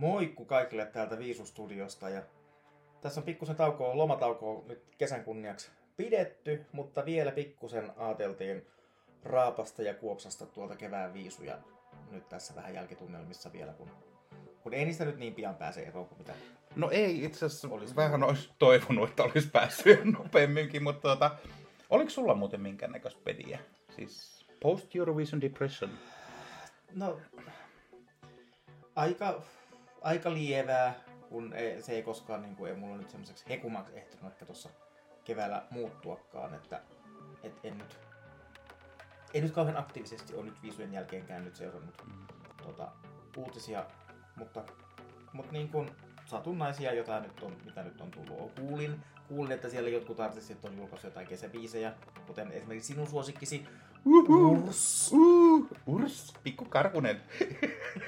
Moikku kaikille täältä Viisustudiosta ja tässä on pikkusen taukoa, lomataukoa nyt kesän kunniaksi pidetty, mutta vielä pikkusen ajateltiin raapasta ja kuopsasta tuolta kevään viisuja nyt tässä vähän jälkitunnelmissa vielä, kun, kun ei niistä nyt niin pian pääse eroon kuin mitä No ei, itse asiassa olisi vähän olisi toivonut, että olisi päässyt nopeamminkin, mutta tota, oliko sulla muuten minkäännäköistä pediä? Siis Post Eurovision Depression. No, aika, aika lievää, kun ei, se ei koskaan, niin kuin, ei mulla nyt semmoiseksi hekumaksi ehtinyt ehkä tuossa keväällä muuttuakaan, että et en nyt, ei nyt kauhean aktiivisesti ole nyt viisujen jälkeenkään nyt seurannut mm. tota, uutisia, mutta, mutta niin kuin satunnaisia, jotain nyt on, mitä nyt on tullut. Kuulin, kuulin, että siellä jotkut artistit on julkaissut jotain kesäbiisejä, kuten esimerkiksi sinun suosikkisi Urs. Uh, urs, pikku karkunen.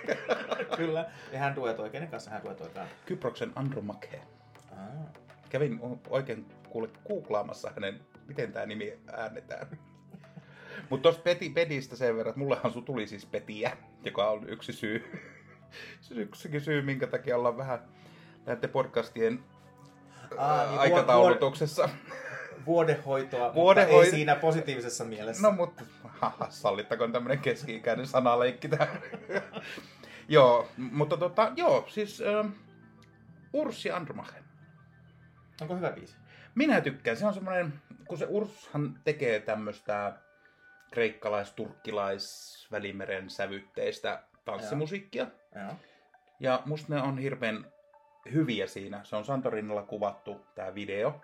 Kyllä, ja hän duetoi, kenen kanssa hän duetoikaan? Kyproksen Andromache. Ah. Kävin oikein kuule googlaamassa hänen, miten tämä nimi äännetään. Mutta tuosta Peti, Pedistä sen verran, että mullehan su tuli siis Petiä, joka on yksi syy, yksikin syy, minkä takia ollaan vähän näiden podcastien Aa, niin aikataulutuksessa. Vuodehoitoa, Vuodehoi... mutta ei siinä positiivisessa mielessä. No mutta sallittakoon tämmöinen keski-ikäinen sanaleikki tähän. joo, mutta tota, joo, siis ähm, Urssi Andromache. Onko hyvä biisi? Minä tykkään. Se on semmoinen, kun se Urshan tekee tämmöistä kreikkalais-turkkilais välimeren sävytteistä tanssimusiikkia. Ja. ja musta ne on hirveän hyviä siinä. Se on Santorinilla kuvattu tämä video.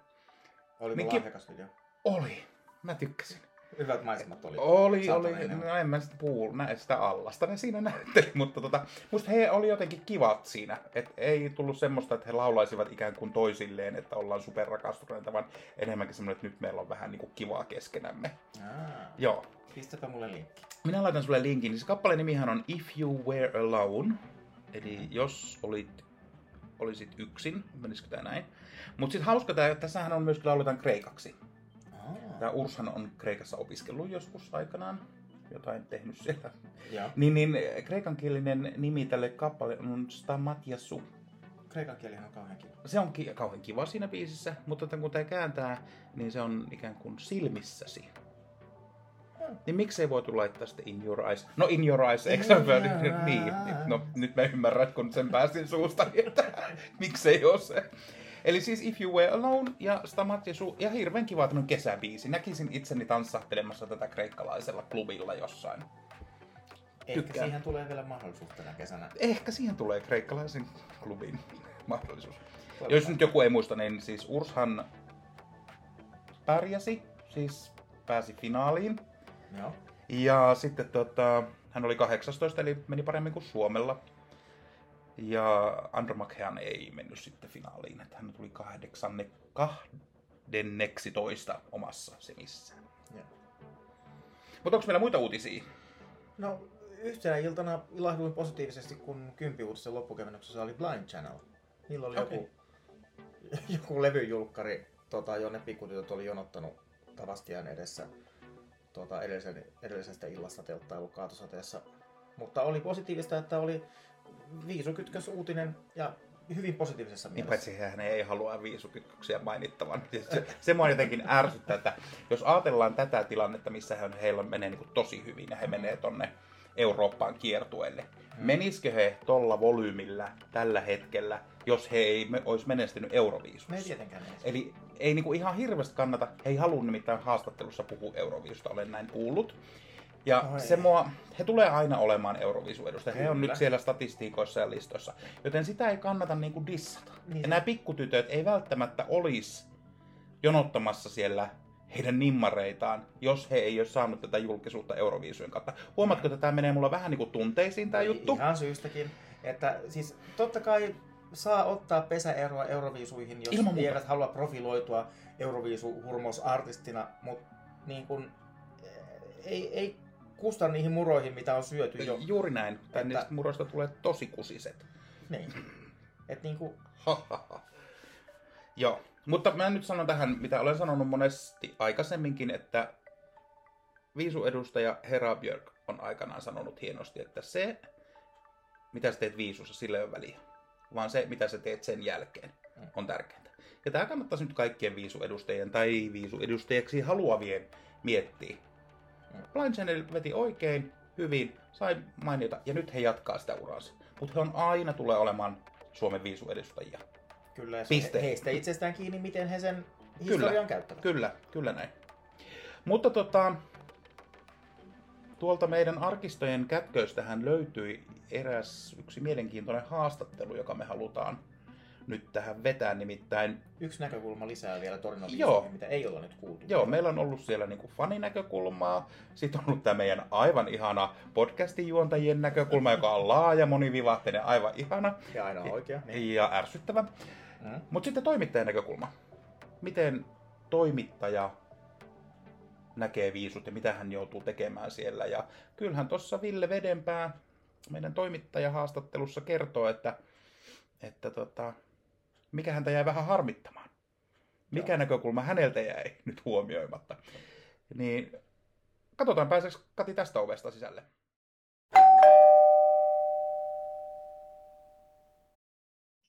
Oli Minkin... video? Oli. Mä tykkäsin. Hyvät maisemat oli. Oli, oli. No en mä sitä puhu, näe sitä allasta ne siinä näytteli, mutta tota, musta he oli jotenkin kivat siinä. Et ei tullut semmoista, että he laulaisivat ikään kuin toisilleen, että ollaan superrakastuneita, vaan enemmänkin semmoinen, että nyt meillä on vähän niin kuin kivaa keskenämme. Aa. Joo. Pistäpä mulle linkki. Minä laitan sulle linkin. Se kappaleen nimihän on If You Were Alone. Eli jos olit olisit yksin, menisikö tämä näin. Mutta sitten hauska, että tässähän on myös lauletaan kreikaksi. Tämä Urshan on Kreikassa opiskellut joskus aikanaan, jotain tehnyt siellä. Ja. Niin, niin kreikankielinen nimi tälle kappale on Stamatiasu. Kreikan kieli on kauhean kiva. Se on ki- kauhean kiva siinä biisissä, mutta kun tämä kääntää, niin se on ikään kuin silmissäsi. Niin miksei voitu laittaa sitten in your eyes? No in your eyes, eikö niin, niin, no nyt mä ymmärrän, kun sen pääsin suusta, että miksei ole se. Eli siis If You Were Alone ja Stamat ja, su- ja hirveän kiva tämmönen kesäbiisi. Näkisin itseni tanssahtelemassa tätä kreikkalaisella klubilla jossain. Ehkä Tykkään. siihen tulee vielä mahdollisuus tänä kesänä. Ehkä siihen tulee kreikkalaisen klubin mahdollisuus. Toivotaan. Jos nyt joku ei muista, niin siis Urshan pärjäsi, siis pääsi finaaliin. Joo. Ja sitten tota, hän oli 18, eli meni paremmin kuin Suomella. Ja Andromachean ei mennyt sitten finaaliin, että hän tuli kahdeksanne, kahdenneksitoista omassa semissään. Mutta onko meillä muita uutisia? No, yhtenä iltana ilahduin positiivisesti, kun kympiuutisen loppukevennyksessä oli Blind Channel. Niillä oli okay. joku, joku levyjulkkari, tota, jonne pikkutytöt oli jonottanut Tavastian edessä tuota, edellisen, edellisestä illasta telttailu kaatosateessa. Mutta oli positiivista, että oli viisukytkös uutinen ja hyvin positiivisessa mielessä. Niin paitsi hän ei halua viisukytköksiä mainittavan. Se, se mua jotenkin ärsyttää, että jos ajatellaan tätä tilannetta, missä heillä menee niin kuin tosi hyvin ja he menee tonne Eurooppaan kiertueelle. Hmm. Menisikö he tolla volyymillä tällä hetkellä, jos he ei olisi menestynyt Euroviisussa? Me ei tietenkään Eli ei niinku ihan hirveästi kannata, he ei halua nimittäin haastattelussa puhua Euroviisusta, olen näin kuullut. Ja Oi. se mua, he tulee aina olemaan Eurovisu-edustaja. He on nyt siellä statistiikoissa ja listoissa. Joten sitä ei kannata niinku dissata. Niin. Ja nämä pikkutytöt ei välttämättä olisi jonottamassa siellä heidän nimmareitaan, jos he ei ole saanut tätä julkisuutta Euroviisujen kautta. Huomaatko, että tämä menee mulla vähän niin kuin tunteisiin tämä juttu? Ihan syystäkin. Että siis totta kai saa ottaa pesäeroa Euroviisuihin, jos Ilman eivät halua profiloitua Euroviisu-hurmousartistina, mutta niin kun, ei, ei kusta niihin muroihin, mitä on syöty jo. Juuri näin. Että... Niistä muroista tulee tosi kusiset. Niin. Et niinku... Joo. Mutta mä nyt sanon tähän, mitä olen sanonut monesti aikaisemminkin, että viisuedustaja Hera Björk on aikanaan sanonut hienosti, että se, mitä sä teet viisussa, sillä ei ole väliä. vaan se, mitä sä teet sen jälkeen, on tärkeintä. Ja tämä kannattaisi nyt kaikkien viisuedustajien tai viisuedustajaksi haluavien miettiä. Blind Channel veti oikein, hyvin, sai mainiota ja nyt he jatkaa sitä uraansa. Mutta he on aina tulee olemaan Suomen viisuedustajia. Kyllä, se Piste. heistä itsestään kiinni, miten he sen historian käyttävät. Kyllä, kyllä näin. Mutta tota, tuolta meidän arkistojen kätköistähän löytyi eräs yksi mielenkiintoinen haastattelu, joka me halutaan nyt tähän vetää, nimittäin Yksi näkökulma lisää vielä Joo. viisuihin, mitä ei olla nyt kuultu. Joo, meillä on ollut siellä niinku faninäkökulmaa, sitten on ollut tämä meidän aivan ihana podcastin juontajien näkökulma, joka on laaja, monivivahteinen, aivan ihana Ja aina oikea. Niin. ja ärsyttävä. Mm. Mutta sitten toimittajan näkökulma. Miten toimittaja näkee viisut ja mitä hän joutuu tekemään siellä. Ja kyllähän tuossa Ville Vedenpää meidän toimittajahaastattelussa kertoo, että, että tota, mikä häntä jäi vähän harmittamaan. Mikä Joo. näkökulma häneltä jäi nyt huomioimatta. Niin katsotaan pääseekö Kati tästä ovesta sisälle.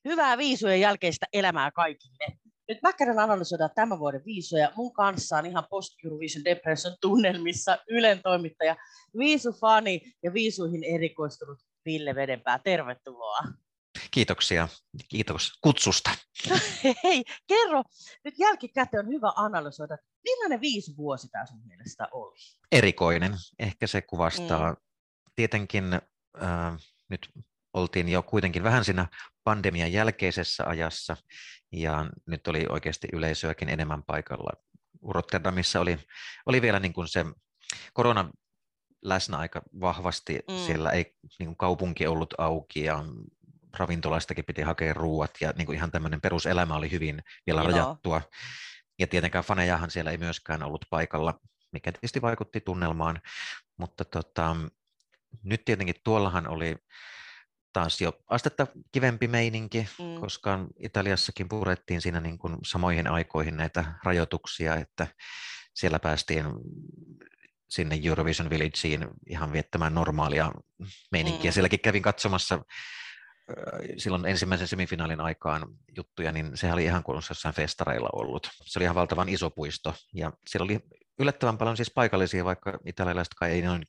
Hyvää viisujen jälkeistä elämää kaikille. Nyt mä käyn analysoida tämän vuoden viisuja. Mun kanssa on ihan post Eurovision Depression tunnelmissa Ylen toimittaja, viisufani ja viisuihin erikoistunut Ville Vedenpää. Tervetuloa. Kiitoksia. Kiitos kutsusta. Hei, kerro, nyt jälkikäteen on hyvä analysoida, millainen viisi vuosi tämä sun mielestä oli? Erikoinen. Ehkä se kuvastaa. Mm. Tietenkin äh, nyt oltiin jo kuitenkin vähän siinä pandemian jälkeisessä ajassa ja nyt oli oikeasti yleisöäkin enemmän paikalla. Rotterdamissa oli, oli vielä niin kuin se korona läsnä aika vahvasti. Mm. Siellä ei niin kuin kaupunki ollut auki ja ravintolaistakin piti hakea ruuat ja niin kuin ihan tämmöinen peruselämä oli hyvin vielä Joo. rajattua. Ja tietenkään fanejahan siellä ei myöskään ollut paikalla, mikä tietysti vaikutti tunnelmaan, mutta tota, nyt tietenkin tuollahan oli taas jo astetta kivempi meininki, Mm. koska Italiassakin purettiin siinä niin kuin samoihin aikoihin näitä rajoituksia, että siellä päästiin sinne Eurovision Villageen ihan viettämään normaalia meininkiä. Mm. Sielläkin kävin katsomassa silloin ensimmäisen semifinaalin aikaan juttuja, niin sehän oli ihan kuin jossain festareilla ollut. Se oli ihan valtavan iso puisto ja siellä oli yllättävän paljon siis paikallisia, vaikka italialaisetkaan ei noin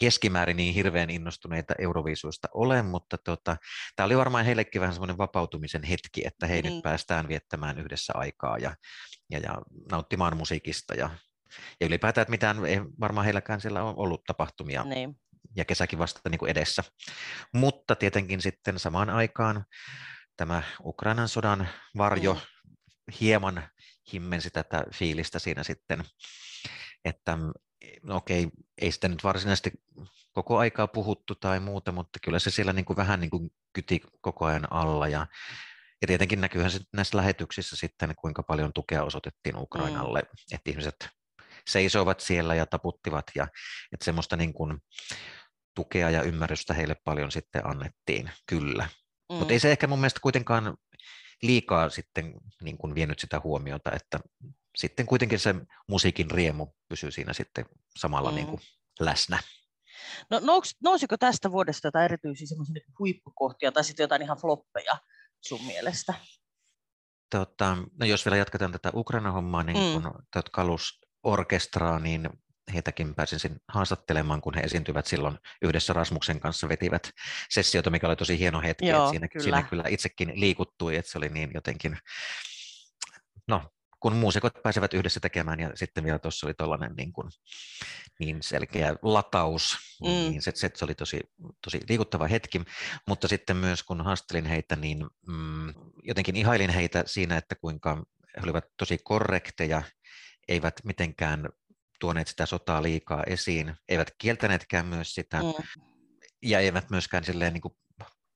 keskimäärin niin hirveän innostuneita Euroviisuista ole, mutta tota, tämä oli varmaan heillekin vähän semmoinen vapautumisen hetki, että hei Mm. nyt päästään viettämään yhdessä aikaa ja, ja, ja nauttimaan musiikista ja, ja ylipäätään, että mitään ei varmaan heilläkään siellä on ollut tapahtumia Niin. Ja kesäkin vasta niin kuin edessä. Mutta tietenkin sitten samaan aikaan tämä Ukrainan sodan varjo Mm. hieman himmensi tätä fiilistä siinä sitten, että no okei, ei sitä nyt varsinaisesti koko aikaa puhuttu tai muuta, mutta kyllä se siellä niin kuin vähän niin kuin kyti koko ajan alla ja ja tietenkin näkyyhän se näissä lähetyksissä sitten, kuinka paljon tukea osoitettiin Ukrainalle, mm. että ihmiset seisoivat siellä ja taputtivat ja että semmoista niin kuin tukea ja ymmärrystä heille paljon sitten annettiin, kyllä. Mm. Mutta ei se ehkä mun mielestä kuitenkaan liikaa sitten niin kuin vienyt sitä huomiota, että sitten kuitenkin se musiikin riemu pysyy siinä sitten samalla Mm. niin kuin läsnä. No, nouks, nousiko tästä vuodesta jotain erityisiä semmoisia huippukohtia tai sitten jotain ihan floppeja sun mielestä? Tota, no jos vielä jatketaan tätä Ukraina-hommaa, niin Mm. kun tuot kalusorkestraa, niin heitäkin pääsin sin haastattelemaan, kun he esiintyvät silloin yhdessä Rasmuksen kanssa, vetivät sessiota, mikä oli tosi hieno hetki, Joo, että siinä, kyllä. siinä kyllä itsekin liikuttui, että se oli niin jotenkin, no kun muusikot pääsevät yhdessä tekemään ja sitten vielä tuossa oli tuollainen niin, kuin, niin selkeä lataus, Mm. mm. niin se, se, se oli tosi, tosi liikuttava hetki, mutta sitten myös kun haastelin heitä, niin mm, jotenkin ihailin heitä siinä, että kuinka he olivat tosi korrekteja, eivät mitenkään tuoneet sitä sotaa liikaa esiin, eivät kieltäneetkään myös sitä, Mm. ja eivät myöskään silleen niin kuin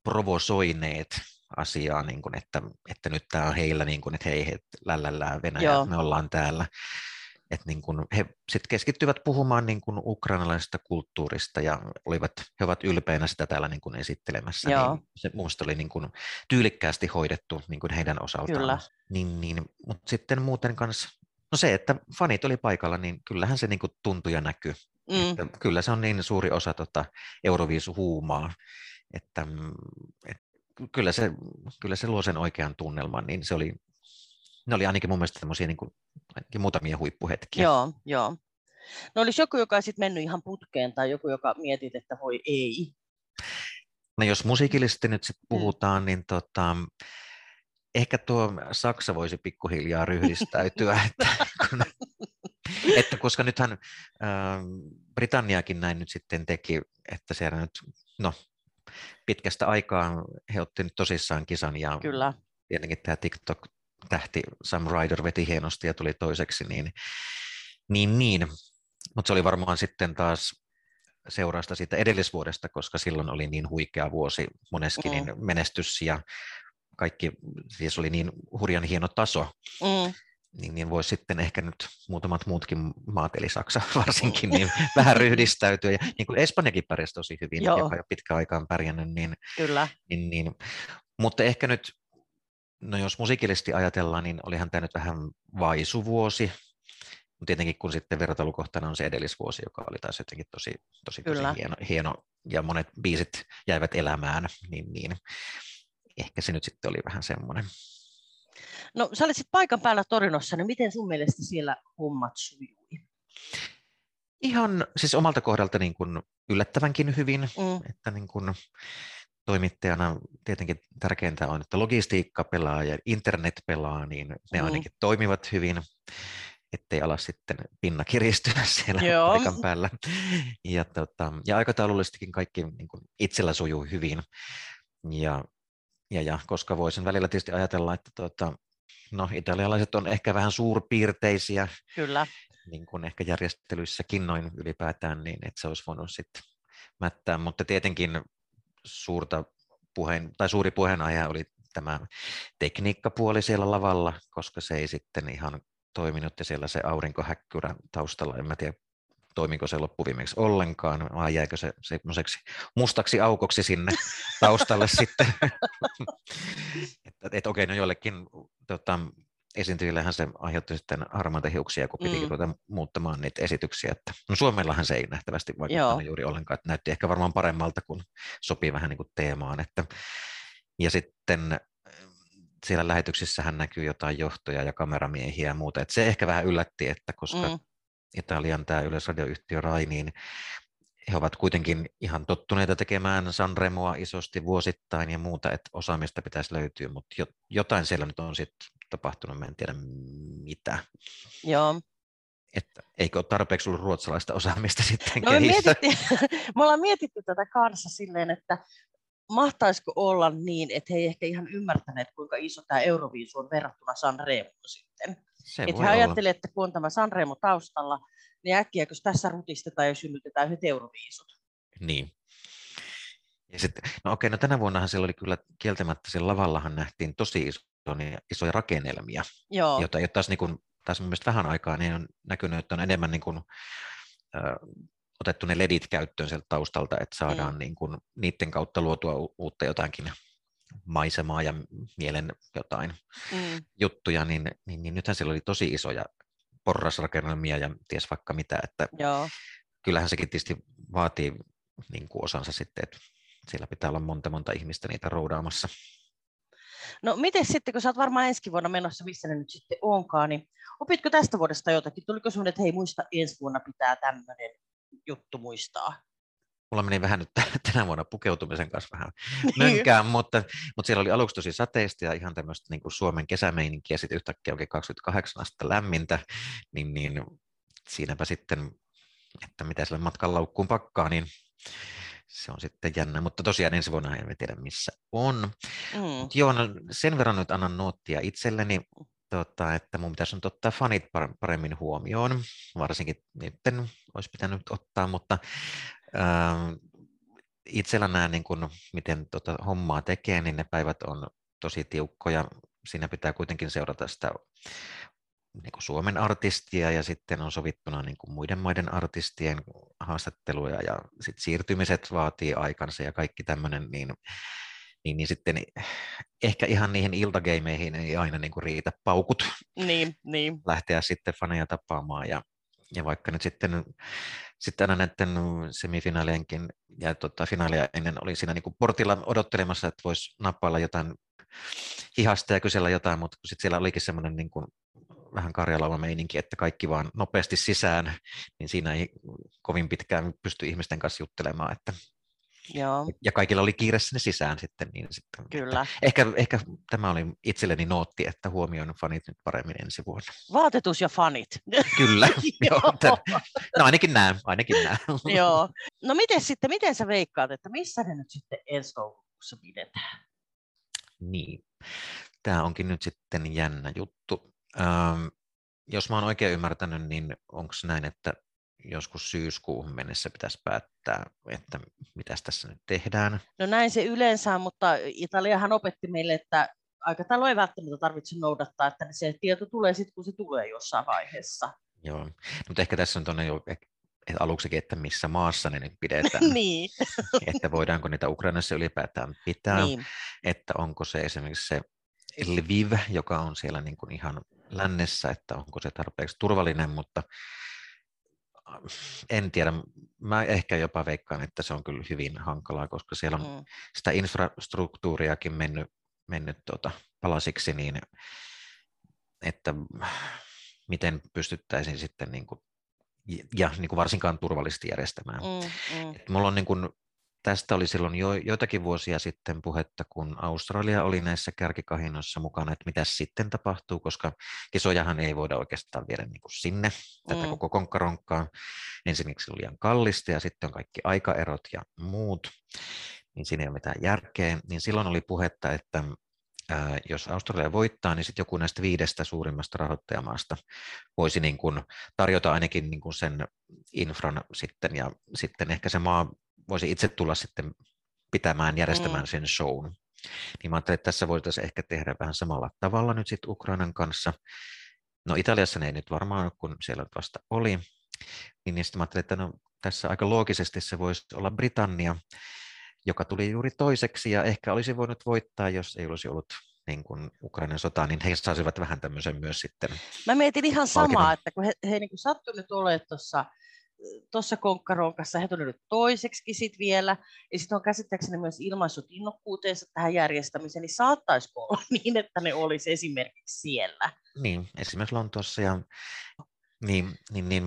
provosoineet asiaa, niin kuin, että, että nyt tämä on heillä, niin kuin, että hei, hei lällällää Venäjä, Joo. me ollaan täällä. Et niin kuin he sitten keskittyivät puhumaan niin kuin ukrainalaisesta kulttuurista ja olivat, he ovat ylpeinä sitä täällä niin kuin esittelemässä. Joo. Niin se minusta oli niin kuin tyylikkäästi hoidettu niin kuin heidän osaltaan. Kyllä. Niin, niin, mutta sitten muuten kanssa, no se, että fanit oli paikalla, niin kyllähän se niin kuin tuntui ja näkyi. Mm. Että kyllä se on niin suuri osa tota Euroviisuhuumaa, että mm, et kyllä se, kyllä se luo sen oikean tunnelman, niin se oli, ne oli ainakin mun mielestä tämmöisiä niin kuin, ainakin muutamia huippuhetkiä. Joo, joo. No olisi joku, joka olisi mennyt ihan putkeen tai joku, joka mietit, että voi ei. No jos musiikillisesti nyt sit mm. puhutaan, mm. niin tota, ehkä tuo Saksa voisi pikkuhiljaa ryhdistäytyä, että, kun, että koska nythän äh, Britanniakin näin nyt sitten teki, että siellä nyt, no pitkästä aikaa he otti nyt tosissaan kisan ja Kyllä. tietenkin tämä TikTok-tähti Sam Ryder veti hienosti ja tuli toiseksi, niin, niin, niin. mutta se oli varmaan sitten taas seurausta siitä edellisvuodesta, koska silloin oli niin huikea vuosi moneskin mm. menestys ja kaikki, siis oli niin hurjan hieno taso, mm. niin, niin voisi sitten ehkä nyt muutamat muutkin maat, eli Saksa varsinkin, niin vähän ryhdistäytyä. Ja niin kuin Espanjakin pärjäsi tosi hyvin, Joo. joka jo pitkä aikaan pärjännyt. Niin, Kyllä. Niin, niin, mutta ehkä nyt, no jos musiikillisesti ajatellaan, niin olihan tämä nyt vähän vaisuvuosi, mutta tietenkin kun sitten vertailukohtana on se edellisvuosi, joka oli taas jotenkin tosi, tosi, tosi hieno, hieno, ja monet biisit jäivät elämään, niin, niin ehkä se nyt sitten oli vähän semmoinen. No sä olit sitten paikan päällä Torinossa, niin miten sun mielestä siellä hommat sujui? Ihan siis omalta kohdalta niin kuin yllättävänkin hyvin, mm. että niin kuin toimittajana tietenkin tärkeintä on, että logistiikka pelaa ja internet pelaa, niin ne mm. ainakin toimivat hyvin, ettei ala sitten pinna kiristyä siellä Joo. paikan päällä. Ja, tota, ja aikataulullisestikin kaikki niin kuin itsellä sujuu hyvin. Ja ja, ja koska voisin välillä tietysti ajatella, että tuota, no, italialaiset on ehkä vähän suurpiirteisiä, Kyllä. niin kuin ehkä järjestelyissäkin noin ylipäätään, niin että se olisi voinut sitten mättää, mutta tietenkin suurta puheen, tai suuri puheenaihe oli tämä tekniikkapuoli siellä lavalla, koska se ei sitten ihan toiminut ja siellä se aurinkohäkkyrä taustalla, en mä tiedä toimiko se loppuviimeksi ollenkaan, vai jäikö se semmoiseksi mustaksi aukoksi sinne taustalle sitten. että et, okei, no joillekin tota, esiintyjillehän se aiheutti sitten harmaita hiuksia, kun piti mm. ruveta muuttamaan niitä esityksiä. Että, no Suomellahan se ei nähtävästi vaikuttanut juuri ollenkaan, että näytti ehkä varmaan paremmalta, kun sopii vähän niin kuin teemaan. Että, ja sitten siellä lähetyksissähän näkyy jotain johtoja ja kameramiehiä ja muuta. Että se ehkä vähän yllätti, että koska mm. Italian tämä yleisradioyhtiö Rai, niin he ovat kuitenkin ihan tottuneita tekemään Sanremoa isosti vuosittain ja muuta, että osaamista pitäisi löytyä, mutta jotain siellä nyt on sitten tapahtunut, mä en tiedä mitä. Joo. Että eikö ole tarpeeksi ollut ruotsalaista osaamista sitten no me, mietittiin, me ollaan mietitty tätä kanssa silleen, että mahtaisiko olla niin, että he ei ehkä ihan ymmärtäneet, kuinka iso tämä Euroviisu on verrattuna Sanremoon sitten. Se että he ajattelivat, että kun on tämä Sanremo taustalla, niin äkkiä, kun tässä rutistetaan ja synnytetään yhdet Euroviisut. Niin. Ja sitten, no okei, no tänä vuonnahan siellä oli kyllä kieltämättä, siellä lavallahan nähtiin tosi isoja, isoja rakennelmia, Joo. jota, jota taas, niin kuin, taas mielestäni vähän aikaa niin on näkynyt, että on enemmän niin kuin, äh, otettu ne ledit käyttöön sieltä taustalta, että saadaan mm. niin kuin, niiden kautta luotua uutta jotakin maisemaa ja mielen jotain mm. juttuja, niin, niin, niin nythän siellä oli tosi isoja porrasrakennelmia ja ties vaikka mitä, että Joo. kyllähän sekin tietysti vaatii niin kuin osansa sitten, että siellä pitää olla monta monta ihmistä niitä roudaamassa. No miten sitten, kun sä oot varmaan ensi vuonna menossa, missä ne nyt sitten onkaan, niin opitko tästä vuodesta jotakin? Tuliko semmoinen, että hei muista ensi vuonna pitää tämmöinen juttu muistaa? Mulla meni vähän nyt tänä vuonna pukeutumisen kanssa vähän mönkään, mutta, mutta siellä oli aluksi tosi sateista ja ihan tämmöistä niin kuin Suomen kesämeininkiä, sitten yhtäkkiä oikein 28 astetta lämmintä, niin, niin siinäpä sitten, että mitä sille matkan laukkuun pakkaa, niin se on sitten jännä, mutta tosiaan ensi vuonna en tiedä missä on. Mm. Mut joo, no sen verran nyt annan nuottia itselleni, tota, että mun pitäisi nyt ottaa fanit paremmin huomioon, varsinkin niiden olisi pitänyt ottaa, mutta itsellä näen, niin kun, miten tota hommaa tekee, niin ne päivät on tosi tiukkoja. Siinä pitää kuitenkin seurata sitä niin kuin Suomen artistia ja sitten on sovittuna niin kuin muiden maiden artistien haastatteluja ja sitten siirtymiset vaatii aikansa ja kaikki tämmöinen, niin, niin, niin sitten ehkä ihan niihin iltageimeihin ei aina niin kuin riitä paukut niin, niin. lähteä sitten faneja tapaamaan ja, ja vaikka nyt sitten sitten aina näiden semifinaalienkin ja tota, finaalia ennen oli siinä niin portilla odottelemassa, että voisi nappailla jotain hihasta ja kysellä jotain, mutta sitten siellä olikin semmoinen niin vähän karjalauma meininki, että kaikki vaan nopeasti sisään, niin siinä ei kovin pitkään pysty ihmisten kanssa juttelemaan, että Joo. Ja kaikilla oli kiire sinne sisään sitten. Niin sitten Kyllä. Ehkä, ehkä tämä oli itselleni nootti, että huomioin fanit nyt paremmin ensi vuonna. Vaatetus ja fanit. Kyllä. Joo. no ainakin näen, ainakin näen. Joo. No miten sitten, miten sä veikkaat, että missä ne nyt sitten ensi toukokuussa pidetään? Niin. Tämä onkin nyt sitten jännä juttu. Ähm, jos mä oon oikein ymmärtänyt, niin onko näin, että joskus syyskuuhun mennessä pitäisi päättää, että mitä tässä nyt tehdään. No näin se yleensä mutta Italiahan opetti meille, että aikataulu ei välttämättä tarvitse noudattaa, että se tieto tulee sitten, kun se tulee jossain vaiheessa. Joo, mutta ehkä tässä on jo aluksikin, että missä maassa ne nyt pidetään. niin. että voidaanko niitä Ukrainassa ylipäätään pitää, niin. että onko se esimerkiksi se Lviv, joka on siellä niin kuin ihan lännessä, että onko se tarpeeksi turvallinen, mutta en tiedä, mä ehkä jopa veikkaan, että se on kyllä hyvin hankalaa, koska siellä on mm. sitä infrastruktuuriakin mennyt, mennyt tuota, palasiksi, niin että miten pystyttäisiin sitten niin kuin, ja niin kuin varsinkaan turvallisesti järjestämään. Mm, mm. Et mulla on niin kuin Tästä oli silloin jo, joitakin vuosia sitten puhetta, kun Australia oli näissä kärkikahinoissa mukana, että mitä sitten tapahtuu, koska kisojahan ei voida oikeastaan viedä niin kuin sinne, tätä mm. koko konkkaronkkaa. Ensinnäkin liian kallista ja sitten on kaikki aikaerot ja muut, niin siinä ei ole mitään järkeä. Niin silloin oli puhetta, että ää, jos Australia voittaa, niin sitten joku näistä viidestä suurimmasta rahoittajamaasta voisi niin kuin tarjota ainakin niin kuin sen infran sitten, ja sitten ehkä se maa voisi itse tulla sitten pitämään, järjestämään mm. sen shown. Niin mä ajattelin, että tässä voitaisiin ehkä tehdä vähän samalla tavalla nyt sitten Ukrainan kanssa. No Italiassa ne ei nyt varmaan ole, kun siellä vasta oli. Niin, niin sitten mä ajattelin, että no, tässä aika loogisesti se voisi olla Britannia, joka tuli juuri toiseksi ja ehkä olisi voinut voittaa, jos ei olisi ollut niin kuin Ukrainan sota, niin he saisivat vähän tämmöisen myös sitten. Mä mietin ihan samaa, että kun he, he niin sattuivat nyt olemaan tuossa tuossa konkkaronkassa, he tulivat toiseksi sit vielä, ja sitten on käsittääkseni myös ilmaissut innokkuuteensa tähän järjestämiseen, niin saattaisiko olla niin, että ne olisi esimerkiksi siellä? Niin, esimerkiksi Lontoossa, ja, niin, niin, niin,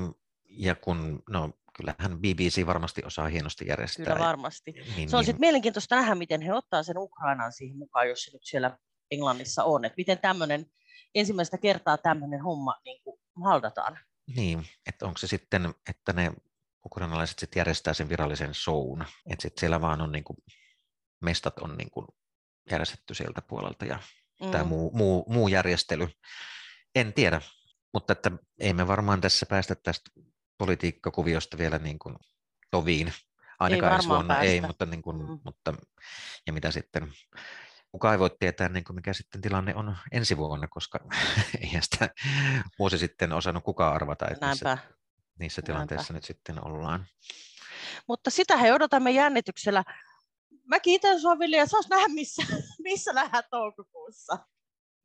ja kun, no kyllähän BBC varmasti osaa hienosti järjestää. Kyllä varmasti. Niin, se on niin. sitten mielenkiintoista nähdä, miten he ottaa sen Ukrainan siihen mukaan, jos se nyt siellä Englannissa on, että miten tämmöinen, ensimmäistä kertaa tämmöinen homma niin kuin haldataan. Niin, että onko se sitten, että ne ukrainalaiset sitten järjestää sen virallisen shown, että sitten siellä vaan on niin kuin, mestat on niin kuin järjestetty sieltä puolelta ja mm. tämä muu, muu, muu järjestely. En tiedä, mutta että ei me varmaan tässä päästä tästä politiikkakuviosta vielä niin kuin toviin. Ainakaan ensi vuonna päästä. ei, mutta, niin kuin, mm. mutta ja mitä sitten kukaan ei voi tietää, niin kuin mikä sitten tilanne on ensi vuonna, koska eihän sitä vuosi sitten osannut kukaan arvata, että niissä, niissä tilanteissa Näinpä. nyt sitten ollaan. Mutta sitä he odotamme jännityksellä. Mä kiitän sinua, Vilja, ja saas nähdä, missä, missä lähdet toukokuussa.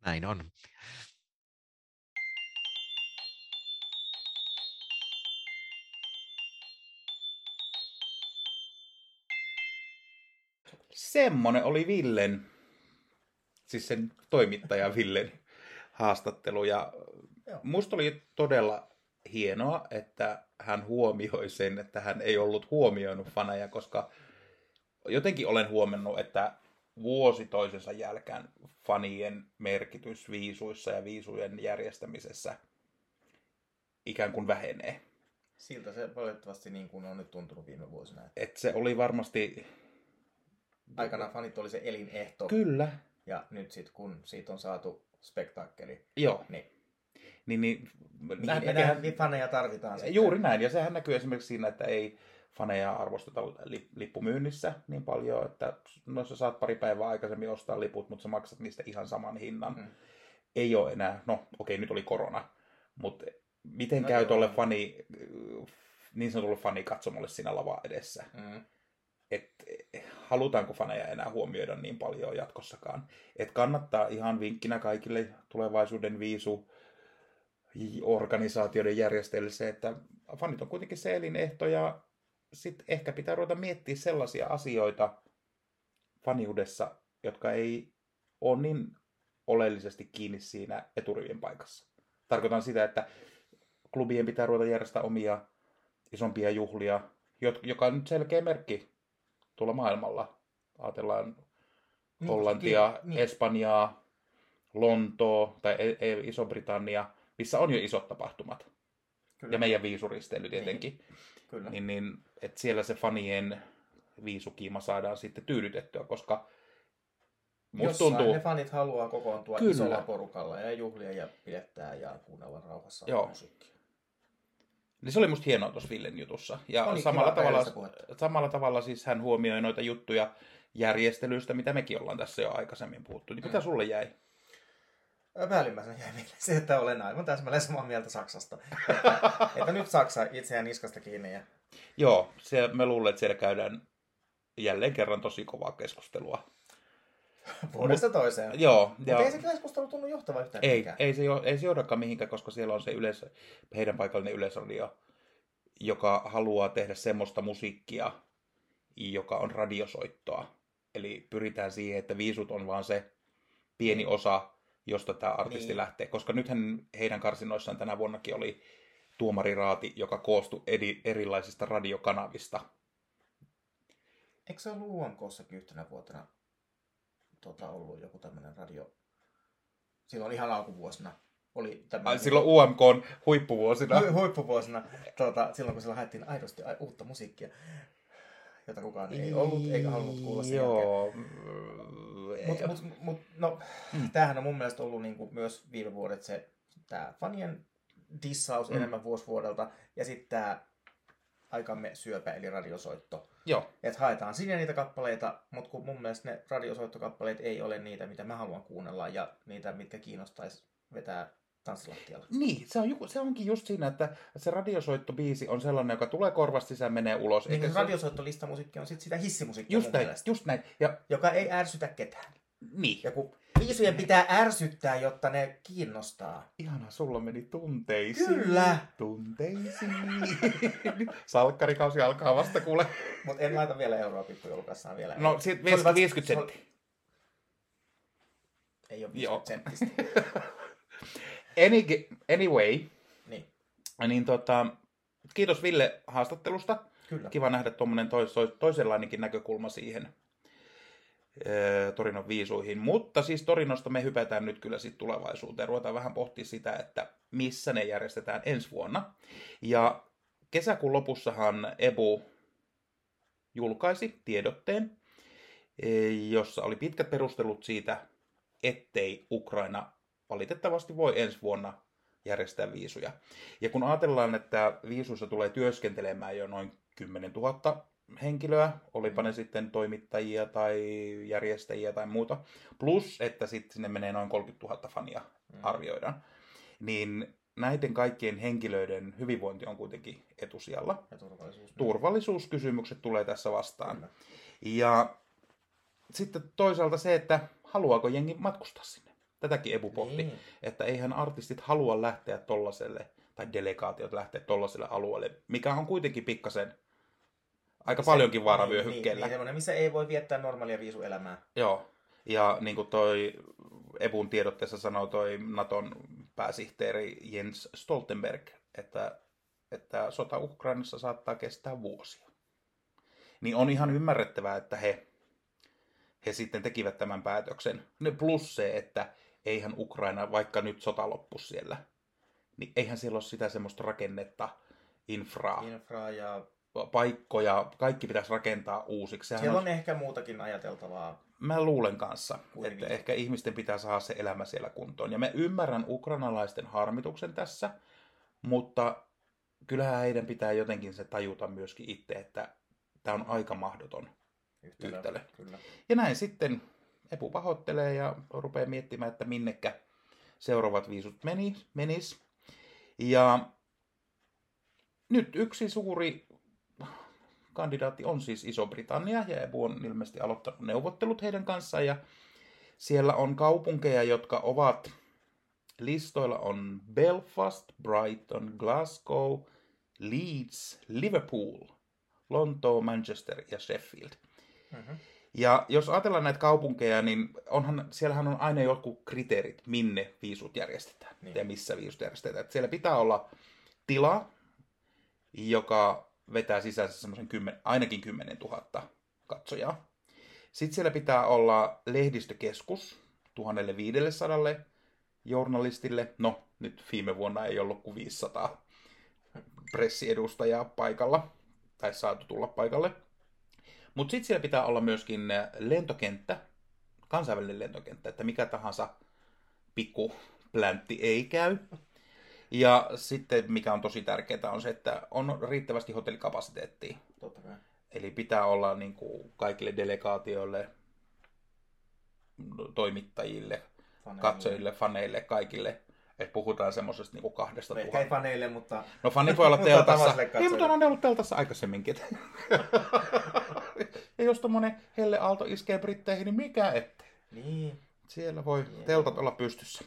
Näin on. Semmonen oli Villen siis sen toimittaja Villen haastattelu. Ja musta oli todella hienoa, että hän huomioi sen, että hän ei ollut huomioinut faneja, koska jotenkin olen huomannut, että vuosi toisensa jälkeen fanien merkitys viisuissa ja viisujen järjestämisessä ikään kuin vähenee. Siltä se valitettavasti niin kuin on nyt tuntunut viime vuosina. Et se oli varmasti... Aikana fanit oli se elinehto. Kyllä. Ja nyt sitten kun siitä on saatu spektaakkeli, Joo. niin niin, niin, nä- näköjään niin faneja tarvitaan. Sitten. Juuri näin, ja sehän näkyy esimerkiksi siinä, että ei faneja arvosteta lippumyynnissä niin paljon, että no sä saat pari päivää aikaisemmin ostaa liput, mutta sä maksat niistä ihan saman hinnan. Mm. Ei ole enää, no okei nyt oli korona, mutta miten no, käy tuolle fani, niin sanotulle fanikatsomolle siinä lava edessä? Mm että halutaanko faneja enää huomioida niin paljon jatkossakaan. Että kannattaa ihan vinkkinä kaikille tulevaisuuden viisu organisaatioiden järjestelmissä, että fanit on kuitenkin se elinehto ja sitten ehkä pitää ruveta miettiä sellaisia asioita faniudessa, jotka ei ole niin oleellisesti kiinni siinä eturivin paikassa. Tarkoitan sitä, että klubien pitää ruveta järjestää omia isompia juhlia, joka on nyt selkeä merkki tuolla maailmalla. Ajatellaan niin, Hollantia, niin. Espanjaa, Lontoa tai e- e- Iso-Britannia, missä on jo isot tapahtumat. Kyllä. Ja meidän viisuristely tietenkin. Niin. Kyllä. Niin, niin, että siellä se fanien viisukiima saadaan sitten tyydytettyä, koska Musta tuntuu... ne fanit haluaa kokoontua Kyllä. isolla porukalla ja juhlia ja pidättää ja kuunnella rauhassa Joo. musiikkia. Niin se oli musta hienoa tuossa Villen jutussa. Ja Oli samalla tavalla, samalla tavalla siis hän huomioi noita juttuja järjestelyistä, mitä mekin ollaan tässä jo aikaisemmin puhuttu. Niin mitä mm. sulle jäi? Päällimmäisenä jäi mieleen se, että olen aivan täsmälleen samaa mieltä Saksasta. että nyt Saksa itseään niskasta kiinni. Ja... Joo, se, me luulen, että siellä käydään jälleen kerran tosi kovaa keskustelua. Vuodesta toiseen. Joo. Mutta ja... ei se keskustelu tunnu johtava yhtään ei, ei, se, jo, ei se johdakaan mihinkään, koska siellä on se yleis, heidän paikallinen yleisradio, joka haluaa tehdä semmoista musiikkia, joka on radiosoittoa. Eli pyritään siihen, että viisut on vaan se pieni niin. osa, josta tämä artisti niin. lähtee. Koska nythän heidän karsinoissaan tänä vuonnakin oli tuomariraati, joka koostui eri, erilaisista radiokanavista. Eikö se ollut UMKssakin yhtenä vuotena tota, ollut joku tämmöinen radio, silloin ihan alkuvuosina. Oli tämmöinen, Ai, silloin UMK on huippuvuosina. Hu, huippuvuosina, tota, silloin kun siellä haettiin aidosti uutta musiikkia, jota kukaan ei ollut eikä halunnut kuulla sen Joo. Mutta mut, mut, no, mm. tämähän on mun mielestä ollut niinku myös viime vuodet se tämä fanien dissaus mm. enemmän vuosi vuodelta ja sitten tämä aikamme syöpä eli radiosoitto. Joo. Että haetaan sinne niitä kappaleita, mutta kun mun mielestä ne radiosoittokappaleet ei ole niitä, mitä mä haluan kuunnella ja niitä, mitkä kiinnostaisi vetää tanssilattialla. Niin, se, on, se onkin just siinä, että se radiosoittobiisi on sellainen, joka tulee korvasta sisään, menee ulos. Niin, se radiosoittolistamusiikki on sitten sitä hissimusiikkia just näin, Just näin. Ja... Joka ei ärsytä ketään. Niin. Ja kun Viisujen pitää ärsyttää, jotta ne kiinnostaa. Ihana, sulla meni tunteisiin. Kyllä. Tunteisiin. Salkkarikausi alkaa vasta kuule. Mutta en laita vielä euroa pippujulkaissaan vielä. No, sit 50, 50 senttiä. Ei ole 50 senttistä. Any, anyway. Niin. Niin tota, kiitos Ville haastattelusta. Kyllä. Kiva nähdä tuommoinen tois, tois, toisenlainenkin näkökulma siihen Torinon viisuihin. Mutta siis Torinosta me hypätään nyt kyllä sitten tulevaisuuteen. Ruvetaan vähän pohtia sitä, että missä ne järjestetään ensi vuonna. Ja kesäkuun lopussahan Ebu julkaisi tiedotteen, e, jossa oli pitkät perustelut siitä, ettei Ukraina valitettavasti voi ensi vuonna järjestää viisuja. Ja kun ajatellaan, että viisuissa tulee työskentelemään jo noin 10 000 henkilöä, olipa ne sitten toimittajia tai järjestäjiä tai muuta, plus että sitten sinne menee noin 30 000 fania mm. arvioidaan, niin näiden kaikkien henkilöiden hyvinvointi on kuitenkin etusijalla. Ja turvallisuus. Turvallisuuskysymykset tulee tässä vastaan. Kyllä. Ja sitten toisaalta se, että haluaako jengi matkustaa sinne. Tätäkin Ebu pohti, niin. että eihän artistit halua lähteä tollaselle, tai delegaatiot lähteä tollaselle alueelle, mikä on kuitenkin pikkasen aika se, paljonkin vaaravyöhykkeellä. Niin, niin, missä ei voi viettää normaalia viisuelämää. Joo, ja niin kuin toi Ebun tiedotteessa sanoi toi Naton pääsihteeri Jens Stoltenberg, että, että sota Ukrainassa saattaa kestää vuosia. Niin on ihan ymmärrettävää, että he, he sitten tekivät tämän päätöksen. Plus se, että eihän Ukraina, vaikka nyt sota loppuisi siellä, niin eihän siellä ole sitä semmoista rakennetta, infraa. Infraa ja paikkoja, kaikki pitäisi rakentaa uusiksi. Sehän siellä on, on ehkä muutakin ajateltavaa. Mä luulen kanssa, Kuitenkin. että ehkä ihmisten pitää saada se elämä siellä kuntoon. Ja mä ymmärrän ukrainalaisten harmituksen tässä, mutta kyllähän heidän pitää jotenkin se tajuta myöskin itse, että tämä on aika mahdoton yhtälö. yhtälö. Kyllä. Ja näin sitten Epu pahoittelee ja rupeaa miettimään, että minnekä seuraavat viisut menis. menis. Ja nyt yksi suuri kandidaatti on siis Iso-Britannia ja EBU on ilmeisesti aloittanut neuvottelut heidän kanssaan ja siellä on kaupunkeja, jotka ovat listoilla on Belfast, Brighton, Glasgow, Leeds, Liverpool, Lontoo, Manchester ja Sheffield. Mm-hmm. Ja jos ajatellaan näitä kaupunkeja, niin onhan, siellähän on aina jotkut kriteerit, minne viisut järjestetään Niin. ja missä viisut järjestetään. Et siellä pitää olla tila, joka vetää sisänsä semmoisen kymmen, ainakin 10 000 katsojaa. Sitten siellä pitää olla lehdistökeskus 1500 journalistille. No, nyt viime vuonna ei ollut kuin 500 pressiedustajaa paikalla, tai saatu tulla paikalle. Mutta sitten siellä pitää olla myöskin lentokenttä, kansainvälinen lentokenttä, että mikä tahansa pikku pläntti ei käy. Ja sitten mikä on tosi tärkeää on se, että on riittävästi hotellikapasiteettia. Totta kai. Eli pitää olla niin kuin kaikille delegaatioille, toimittajille, Faneille. katsojille, faneille, kaikille. Että puhutaan semmoisesta niin kahdesta No, Ehkä ei tuhannesta. faneille, mutta No fanit voi olla teltassa. Ei, mutta on ne ollut teltassa aikaisemminkin. ja jos tommonen helle aalto iskee Britteihin, niin mikä ettei. niin. Siellä voi Joo. teltat olla pystyssä.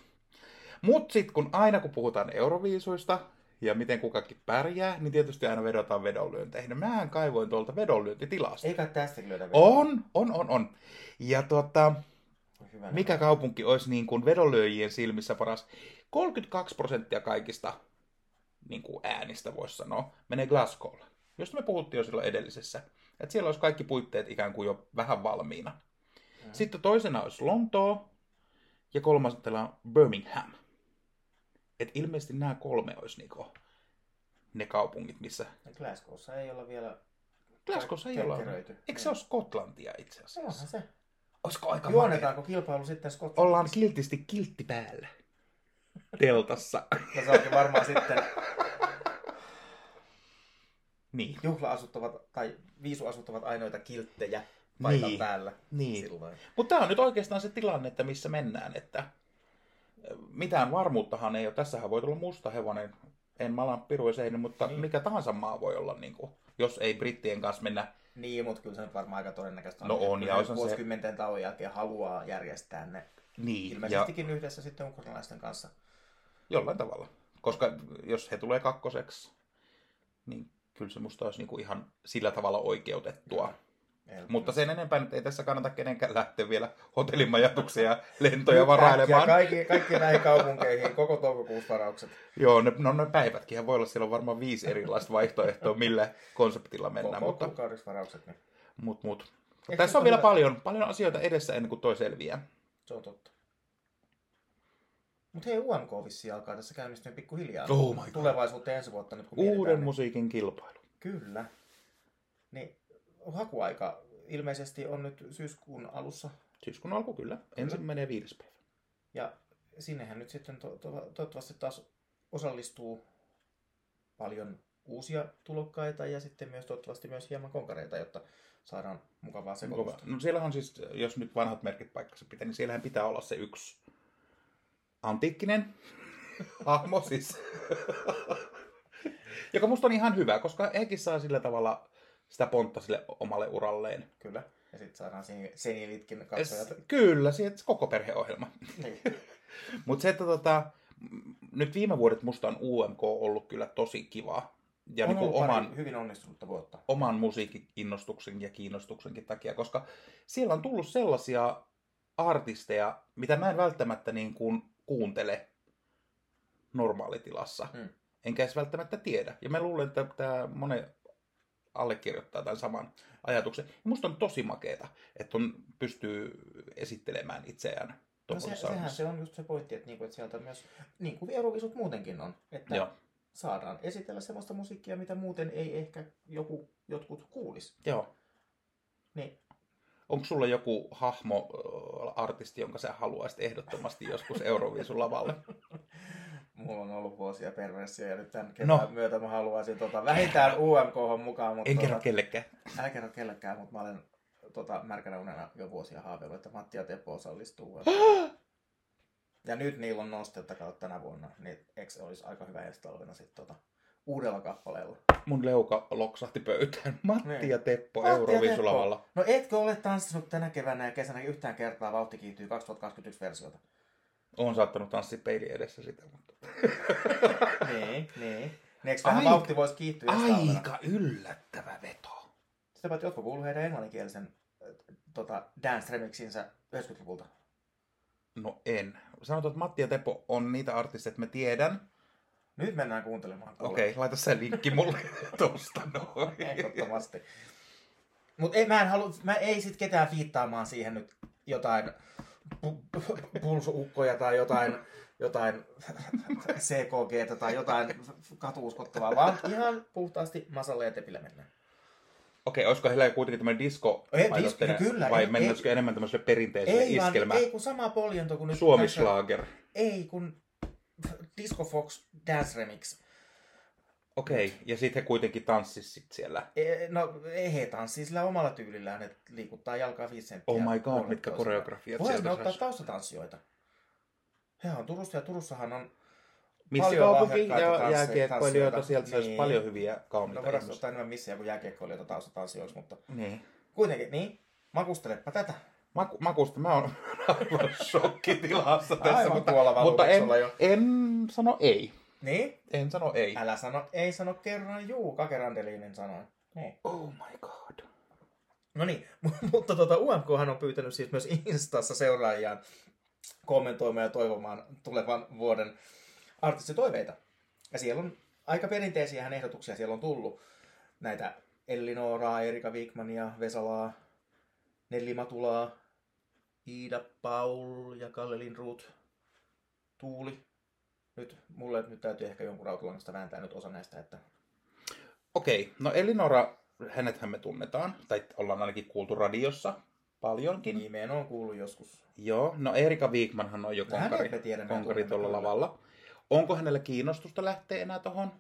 Mut sitten kun aina kun puhutaan euroviisuista ja miten kukakin pärjää, niin tietysti aina vedotaan vedonlyönteihin. No Mähän kaivoin tuolta vedonlyöntitilasta. Ei kai tästäkin löydä On, on, on, on. Ja tuota, Hyvä. mikä kaupunki olisi niin kuin vedonlyöjien silmissä paras? 32 prosenttia kaikista niin kuin äänistä voisi sanoa, menee Glasgowlle. Josta me puhuttiin jo silloin edellisessä. Että siellä olisi kaikki puitteet ikään kuin jo vähän valmiina. Sitten toisena olisi Lontoo ja kolmantena on Birmingham. Et ilmeisesti nämä kolme olisi niinku ne kaupungit, missä... Glasgowssa ei olla vielä Glasgowssa ei olla. Eikö se ole Skotlantia itse asiassa? Onhan se. Olisiko aika makea? Juonnetaanko kilpailu sitten Skotlannissa? Ollaan kiltisti kiltti päällä. Teltassa. Ja se onkin varmaan sitten niin. juhla-asuttavat tai viisuasuttavat ainoita kilttejä paikan Niin. päällä Niin. silloin. Mutta tämä on nyt oikeastaan se tilanne, että missä mennään, että mitään varmuuttahan ei ole. Tässähän voi tulla musta hevonen, en malan piruiseen, mutta Niin. mikä tahansa maa voi olla, niin kuin, jos ei brittien kanssa mennä. Niin, mutta kyllä se nyt varmaan aika todennäköistä No on, ja ne olisihan se- vuosikymmenten tauon jälkeen haluaa järjestää ne Niin, ja ilmeisestikin yhdessä sitten ukrainalaisten kanssa. jollain tavalla. Koska jos he tulee kakkoseksi, niin kyllä se musta olisi niin kuin ihan sillä tavalla oikeutettua. Mutta sen enempää nyt ei tässä kannata kenenkään lähteä vielä hotellimajatuksia ja lentoja varailemaan. Kaikki, kaikki näihin kaupunkeihin, koko toukokuussa varaukset. Joo, ne, no ne päivätkin voi olla, siellä on varmaan viisi erilaista vaihtoehtoa, millä konseptilla mennään. Koko Mutta, varaukset. Niin. mut, mut. Eikö Tässä on vielä paljon, paljon asioita edessä ennen kuin toi selviää. Se on totta. Mutta hei, UMK vissi alkaa tässä käynnistyä pikkuhiljaa. Oh my God. Tulevaisuuteen ensi vuotta nyt kun Uuden mietitään, niin- musiikin kilpailu. Kyllä. Niin hakuaika ilmeisesti on nyt syyskuun alussa. Syyskuun alku kyllä. Ensimmäinen ja viides päivä. Ja sinnehän nyt sitten to- to- toivottavasti taas osallistuu paljon uusia tulokkaita ja sitten myös toivottavasti myös hieman konkareita, jotta saadaan mukavaa sekoitusta. No siellähän on siis, jos nyt vanhat merkit paikkansa pitää, niin siellähän pitää olla se yksi antiikkinen hahmo siis. Joka musta on ihan hyvä, koska hekin saa sillä tavalla sitä pontta sille omalle uralleen. Kyllä. Ja sitten saadaan sen- senilitkin Es, katsojat. kyllä, siitä koko perheohjelma. Niin. Mutta se, että tota, nyt viime vuodet musta on UMK ollut kyllä tosi kiva. Ja on niin kuin oman, hyvin onnistunutta vuotta. oman musiikkiinnostuksen ja kiinnostuksenkin takia, koska siellä on tullut sellaisia artisteja, mitä mä en välttämättä niin kuin kuuntele normaalitilassa. Mm. Enkä edes välttämättä tiedä. Ja mä luulen, että tämä monen allekirjoittaa tämän saman ajatuksen. Ja musta on tosi makeeta, että on, pystyy esittelemään itseään No se, sehän se on just se pointti, että, niinku, että sieltä myös, niin kuin Eurovisut muutenkin on, että Joo. saadaan esitellä sellaista musiikkia, mitä muuten ei ehkä joku, jotkut kuulisi. Joo. Niin, Onko sulla joku hahmo, artisti, jonka sä haluaisit ehdottomasti joskus Euroviisun lavalle? mulla on ollut vuosia perversiä ja nyt tämän No. kevään myötä mä haluaisin tota, vähintään UMK mukaan, mutta En tota, kerro kellekään. älä kerro kellekään, mutta mä olen tota, märkänä unena jo vuosia haaveillut, että Matti ja Teppo osallistuu. ja nyt niillä on nostetta kautta tänä vuonna, niin eikö se olisi aika hyvä ensi talvena sitten tota, uudella kappaleella. Mun leuka loksahti pöytään. Matti Niin. ja Teppo Euroviisulavalla. No etkö ole tanssinut tänä keväänä ja kesänä yhtään kertaa Vauhti kiihtyy 2021 versiota? Oon saattanut tanssia peili edessä sitä, mutta... niin, niin. Niin eikö vähän vauhti voisi kiihtyä? Aika yllättävä veto. Sitä paitsi jotkut kuuluu heidän englanninkielisen äh, tota, dance remixinsä 90-luvulta. No en. Sanotaan, että Matti ja Teppo on niitä artisteja, että mä tiedän. Nyt mennään kuuntelemaan. Okei, okay, laita se linkki mulle tosta noin. Ehdottomasti. Mutta ei, mä en halua, mä ei sit ketään fiittaamaan siihen nyt jotain pulsuukkoja tai jotain, jotain CKG tai jotain katuuskottavaa, vaan ihan puhtaasti Masalle ja Tepille mennään. Okei, olisiko heillä kuitenkin tämmöinen disco Ei, disco, kyllä, vai mennäisikö enemmän tämmöiselle perinteiselle Ei, vaan, iskelmä ei kun sama poljento kuin nyt. Suomislaager? Ei kun Disco Fox Dance Remix. Okei, ja sitten he kuitenkin tanssis sit siellä. E, No ei he tanssii sillä omalla tyylillään, että liikuttaa jalkaa 5 senttiä. Oh my god, mitkä koreografiat Voisi sieltä me ottaa taustatanssijoita. He on Turusta ja Turussahan on paljon kaupunki lahjakkaita ja jääkiekkoilijoita, sieltä saisi Niin. paljon hyviä No kauniita voidaan ihmisiä. ottaa enemmän missiä kuin jääkiekkoilijoita taustatanssijoiksi, mutta Niin. kuitenkin, niin, makustelepa tätä. Maku, makusta mä oon aivan shokkitilassa tässä, Aivan mutta, mutta en, jo. en sano ei. Niin? En sano ei. Älä sano, ei sano kerran juu, Kakerandelinen sanoi. Niin. Oh my god. No niin, mutta tota, UMKhan on pyytänyt siis myös Instassa seuraajiaan kommentoimaan ja toivomaan tulevan vuoden artistitoiveita. Ja siellä on aika perinteisiä ehdotuksia siellä on tullut. Näitä Ellinoraa, Erika Wigmania, Vesalaa, Nelli Matulaa, Iida Paul ja Kalle Lindroth, Tuuli. Nyt mulle nyt täytyy ehkä jonkun rautalangasta vääntää nyt osa näistä, että Okei, no Elinora, hänethän me tunnetaan, tai ollaan ainakin kuultu radiossa paljonkin. nimeen on kuullut joskus. Joo, no Erika Wigmanhan on jo No konkari, me tiedämme, konkari tuolla lavalla. Onko hänellä kiinnostusta lähteä enää tohon?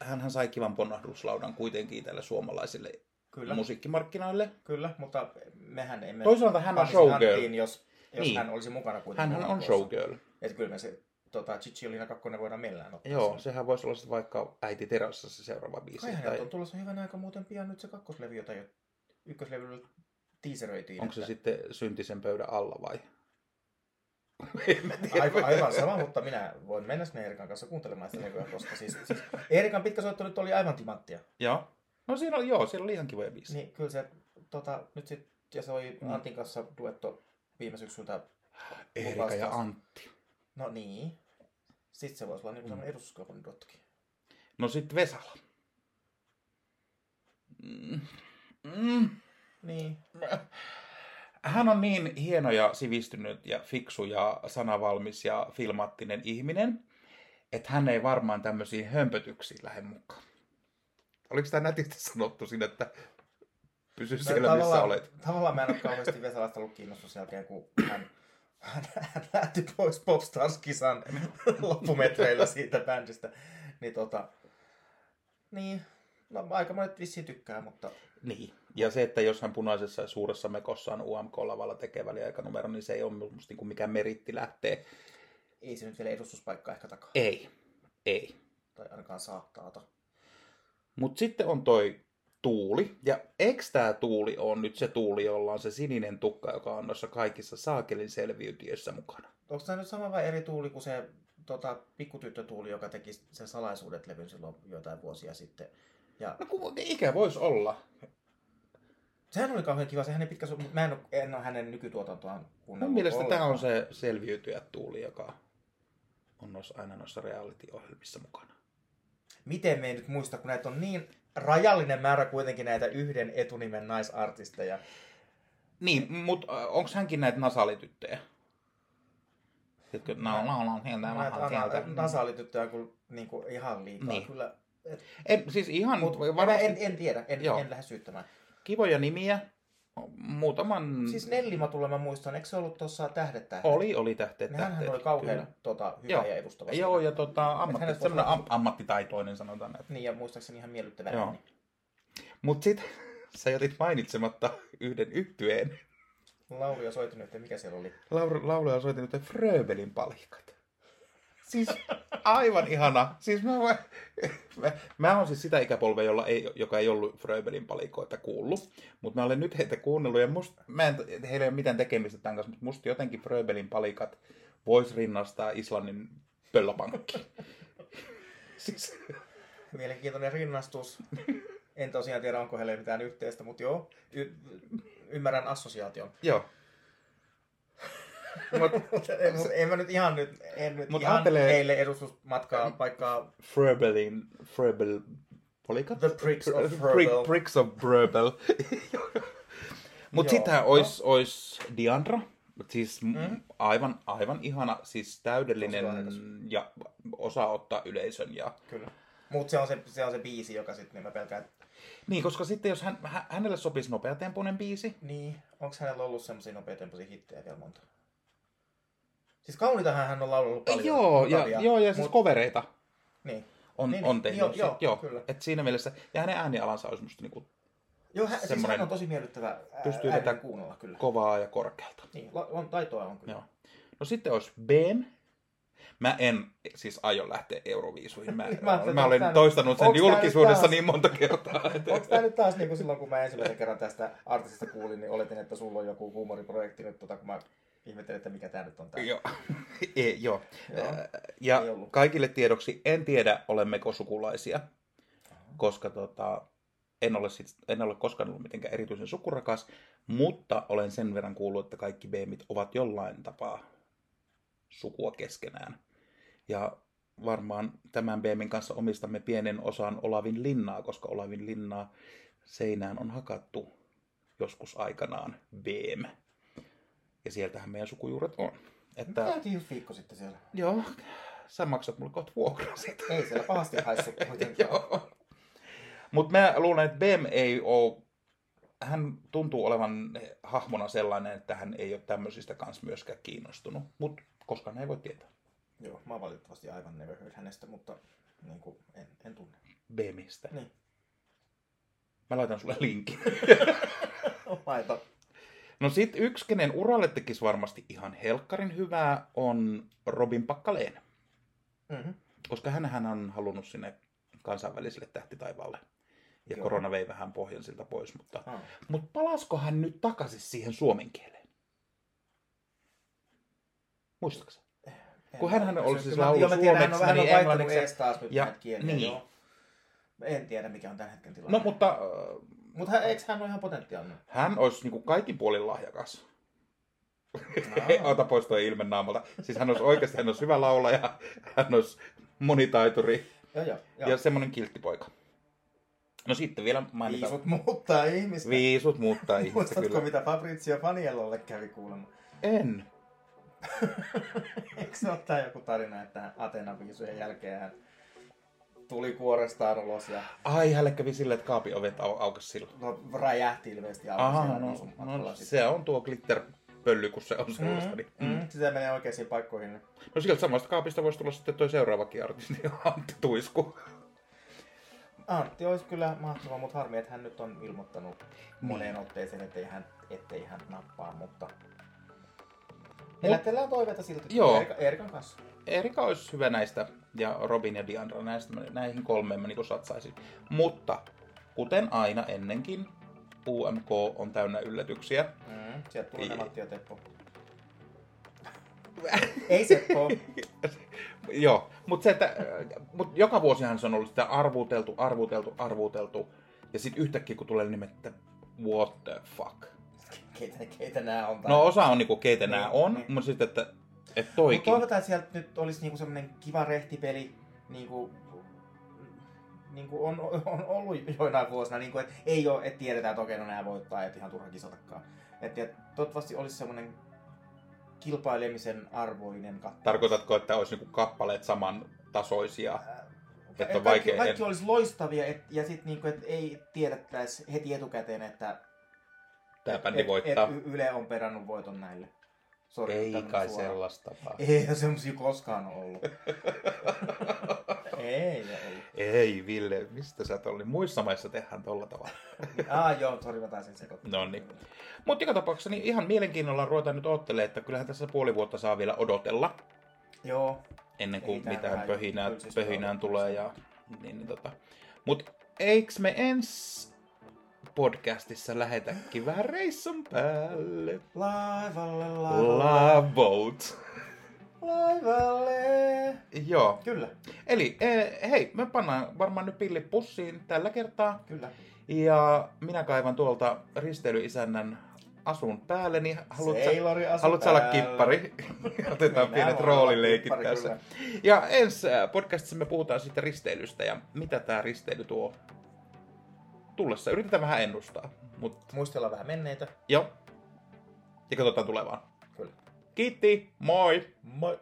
Hänhän sai kivan ponnahduslaudan kuitenkin tälle suomalaisille Kyllä. musiikkimarkkinoille. Kyllä, mutta mehän emme... Toisaalta hän on showgirl. jos, jos Niin. hän olisi mukana kuitenkin. Hänhän on showgirl. Että kyllä me se tota, Cicciolina 2 voidaan millään ottaa. Joo, sinne. sehän voisi olla sitten vaikka äiti terassissa se seuraava biisi. Kai häneltä Tai on tulossa hyvän aika muuten pian nyt se kakkoslevy, jota jo ykköslevyllä tiiseröitiin. onko se että- sitten syntisen pöydän alla vai? Aivan, aivan sama, mutta minä voin mennä sinne Erikan kanssa kuuntelemaan sitä levyä, koska siis, siis Erikan pitkä soitto nyt oli aivan timanttia. Joo. No siinä oli, joo, siellä oli ihan kivoja biisejä. Niin kyllä se tota, nyt sit, ja se oli Mm. Antin kanssa duetto viime syksyltä. Erika ja Antti. No niin. Sitten se voisi olla niin kuin mm. edustuskaupan duettokin. No sit Vesala. Mm. Mm. Niin. Hän on niin hieno ja sivistynyt ja fiksu ja sanavalmis ja filmaattinen ihminen, että hän ei varmaan tämmöisiin hömpötyksiin lähde mukaan. Oliko tämä nätisti sanottu siinä, että pysy No, siellä, missä olet? Tavallaan mä en ole kauheasti Vesalasta ollut kiinnostus sen jälkeen, kun hän, hän, lähti pois Popstars-kisan loppumetreillä siitä bändistä. Niin tota, niin, no aika monet vissiin tykkää, mutta Niin. Ja se, että jos hän punaisessa ja suuressa mekossa on UMK-lavalla tekee väliaikanumero, niin se ei ole musta niin kuin mikään meritti lähtee. ei se nyt vielä edustuspaikkaa ehkä takaa. Ei. Ei. Tai ainakaan saa taata. Mutta sitten on toi Tuuli. Ja eikö tämä Tuuli on nyt se Tuuli, jolla on se sininen tukka, joka on noissa kaikissa saakelin selviytiöissä mukana? Onko tämä nyt sama vai eri tuuli kuin se tota, pikkutyttötuuli, joka teki sen salaisuudet-levyn silloin joitain vuosia sitten? Ja No kun ikä voisi olla. sehän oli kauhean kiva, se hänen pitkä, su- mutta mä en ole, en ole hänen nykytuotantoaan kuunnellut Mun mielestä tämä on se selviytyjä Tuuli, joka on noissa, aina noissa reality-ohjelmissa mukana. Miten me ei nyt muista, kun näitä on niin rajallinen määrä kuitenkin näitä yhden etunimen naisartisteja. Niin, mutta onko hänkin näitä nasalityttöjä? Tiedätkö, no, no, no, sieltä Näitä vähän sieltä. nasaalityttöjä kun niinku ihan liikaa Niin. kyllä. Et, En, siis ihan mut, varmasti en, en, tiedä, en, Joo. en lähde syyttämään. kivoja nimiä. Muutaman... Siis Nellimatulla mä muistan, eikö se ollut tuossa Tähdet tähdet? Oli, oli tähteet Niin hänhän tähteet. oli kauhean kyllä. tota, hyvä Joo. ja edustava. Joo, siinä. ja tota, ammatti, semmoinen am, ammattitaitoinen sanotaan näin. Niin, ja muistaakseni ihan miellyttävä Joo. ääni. Mutta sitten sä jätit mainitsematta yhden yhtyeen. Laulu ja soitin nyt, mikä siellä oli. Laura, laulaja soitti nyt Fröbelin palikat. Siis aivan ihana. Siis mä, mä, mä, mä oon siis sitä ikäpolvea, jolla ei, joka ei ollut Fröbelin palikoita kuullut. Mutta mä olen nyt heitä kuunnellut ja must, mä en, heillä ei ole mitään tekemistä tämän kanssa, mutta musta jotenkin Fröbelin palikat vois rinnastaa Islannin pöllöpankki. siis. Mielenkiintoinen rinnastus. En tosiaan tiedä, onko heille mitään yhteistä, mutta joo, y- ymmärrän assosiaation. Joo. Mut, Mutta en, mä nyt ihan nyt, en nyt Mut ihan ajattelee- heille edustusmatkaa paikkaa Fröbelin, Fröbel, Polikat? The Pricks of Fröbel. Pricks of Bröbel. Mut Joo, sitä ois, ois Diandra. Siis mm. Aivan, aivan ihana, siis täydellinen ja osaa ottaa yleisön. Ja... Kyllä. Mutta se, on se, se on se biisi, joka sitten, niin mä pelkään, Niin, koska sitten jos hän, hä- hänelle sopisi nopeatempoinen biisi, niin, onko hänellä ollut semmoisia nopeatempoisia hittejä vielä monta? Siis kauniitahan hän on laulanut paljon. joo, ja, joo, ja siis mut- kovereita Niin. on, Niin, on niin, tehnyt. joo, sit, joo, joo. kyllä. Et siinä mielessä, ja hänen äänialansa olisi musta niinku Joo, hän, siis hän on tosi miellyttävä ää, Pystyy vetämään kuunnella kyllä. kovaa ja korkealta. Niin, la- on, taitoa on kyllä. Joo. No sitten olisi BM. Mä en siis aio lähteä Euroviisuihin. Mä, Mä mä, olen tää- toistanut sen julkisuudessa taas- niin monta kertaa. Onko tämä nyt taas niin kuin silloin, kun mä ensimmäisen kerran tästä artistista kuulin, niin oletin, että sulla on joku huumoriprojekti nyt, tota, kun mä ihmettelin, että mikä tämä nyt on tää. Joo. e, joo. Joo. Ja kaikille tiedoksi, en tiedä olemmeko sukulaisia, koska tota, en, ole sit, en ole koskaan ollut mitenkään erityisen sukurakas, mutta olen sen verran kuullut, että kaikki BMit ovat jollain tapaa sukua keskenään. Ja varmaan tämän BMin kanssa omistamme pienen osan Olavin linnaa, koska Olavin linnaa seinään on hakattu joskus aikanaan BM. Ja sieltähän meidän sukujuuret on. Mä Että, käytiin just viikko sitten siellä. joo, sä maksat mulle kohta vuokraa siitä. Ei siellä pahasti haissu kuitenkaan. Joo. Mutta mä luulen, että Bem ei ole, hän tuntuu olevan hahmona sellainen, että hän ei ole tämmöisistä kanssa myöskään kiinnostunut. Mutta koskaan ei voi tietää. Joo, mä valitettavasti aivan never heard hänestä, mutta niin kuin, en, en tunne. Bemistä. Niin. Mä laitan sulle linkin. Laita. No sit yksi, kenen uralle tekisi varmasti ihan helkkarin hyvää, on Robin Pakkaleen. Mm-hmm. Koska hän on halunnut sinne kansainväliselle tähtitaivaalle. Ja Joo. korona vei vähän pohjan siltä pois, mutta Ah. Mutta palasko hän nyt takaisin siihen suomen kieleen? Muistatko? sä? Kun hänhän oli siis joo, mä tiedän, hän on suomeksi, vähän vaihtunut englanniksi. taas nyt ja- kieliä, niin. joo. En tiedä, mikä on tämän hetken tilanne. No mutta äh, Mutta hän, eikö hän ole ihan potentiaalinen? hän olisi niinku kaikin puolin lahjakas. Ota pois tuo ilme naamalta. Siis hän olisi oikeasti hän olisi hyvä laulaja, hän olisi monitaituri Joo, joo. joo. ja semmoinen kilttipoika. No sitten vielä mainitaan. Viisut muuttaa ihmistä. Viisut muuttaa ihmistä Muistatko, kyllä. mitä Fabrizio Fanielolle kävi kuulemma? En. Eikö se ole joku tarina, että Atenan viisujen jälkeen hän tuli kuorestaan ulos ja Ai, hänelle kävi silleen, että kaapin ovet au- aukesi silloin. no, räjähti ilmeisesti auki Aha, no, matkalla no sitten. se on tuo glitterpölly, kun se on sellaista. Niin. Mm, mm, sitä menee oikeisiin paikkoihin. No sieltä samasta kaapista voisi tulla sitten toi seuraavakin artisti, Antti Tuisku. Antti olisi kyllä mahtava, mutta harmi, että hän nyt on ilmoittanut moneen otteeseen, ettei hän, ettei hän nappaa, mutta... Elätellään toiveita silti Joo. Erika, Erikan kanssa. Erika olisi hyvä näistä, ja Robin ja Diandra, näistä, näihin kolmeen mä niin satsaisin. Mutta, kuten aina ennenkin, UMK on täynnä yllätyksiä. Mm, sieltä tulee ne Matti ja Teppo. Ei Seppo. Joo, mutta se, että mut joka vuosihan se on ollut sitä arvuteltu, arvuteltu, arvuteltu. Ja sitten yhtäkkiä kun tulee nimet, että what the fuck. keitä, keitä nämä on? No osa on niinku keitä Niin, nämä on, niin. mutta sitten, että, että Mutta toikin. toivotaan, että sieltä nyt olisi niinku semmoinen kiva rehtipeli, niinku, niinku on, on ollut joinain vuosina, niinku, että ei ole, että tiedetään, että okei, no nämä voittaa, että ihan turha kisatakaan. Että et, toivottavasti olisi semmoinen kilpailemisen arvoinen katto. Tarkoitatko, että olisi niinku kappaleet samantasoisia? Että on kaikki, vaikea- kaikki olisi loistavia et, ja sitten niinku, et ei tiedettäisi heti etukäteen, että Tämä et, bändi et, voittaa. et Yle on perannut voiton näille. Sori, Ei kai suora. sellaista vaan. Ei semmosia koskaan ollut. ei ollut. Ei Ville, mistä sä tolli? Muissa maissa tehdään tolla tavalla. Ah joo, sori mä taisin sekoittaa. No niin. Mutta joka tapauksessa niin ihan mielenkiinnolla ruvetaan nyt odottelemaan, että kyllähän tässä puoli vuotta saa vielä odotella Joo, ennen kuin mitään pöhinää, pöhinään tulee. Ja, niin, niin, tota. Mut eiks me ens podcastissa lähetäkin vähän reissun päälle? laivalle laivalle. Love boat. Laivalle. Joo. Kyllä, Eli eh, hei, me pannaan varmaan nyt pillit pussiin tällä kertaa. kyllä. Ja minä kaivan tuolta risteilyisännän asun päälle, niin haluatko, asu haluatko olla kippari? Otetaan Minä pienet roolileikit tässä. kyllä. Ja ensi podcastissa me puhutaan sitten risteilystä ja mitä tämä risteily tuo tullessa. Yritetään vähän ennustaa. Mut Muistellaan vähän menneitä. joo. Ja katsotaan tulevaan. Kyllä. Kiitti, moi! Moi.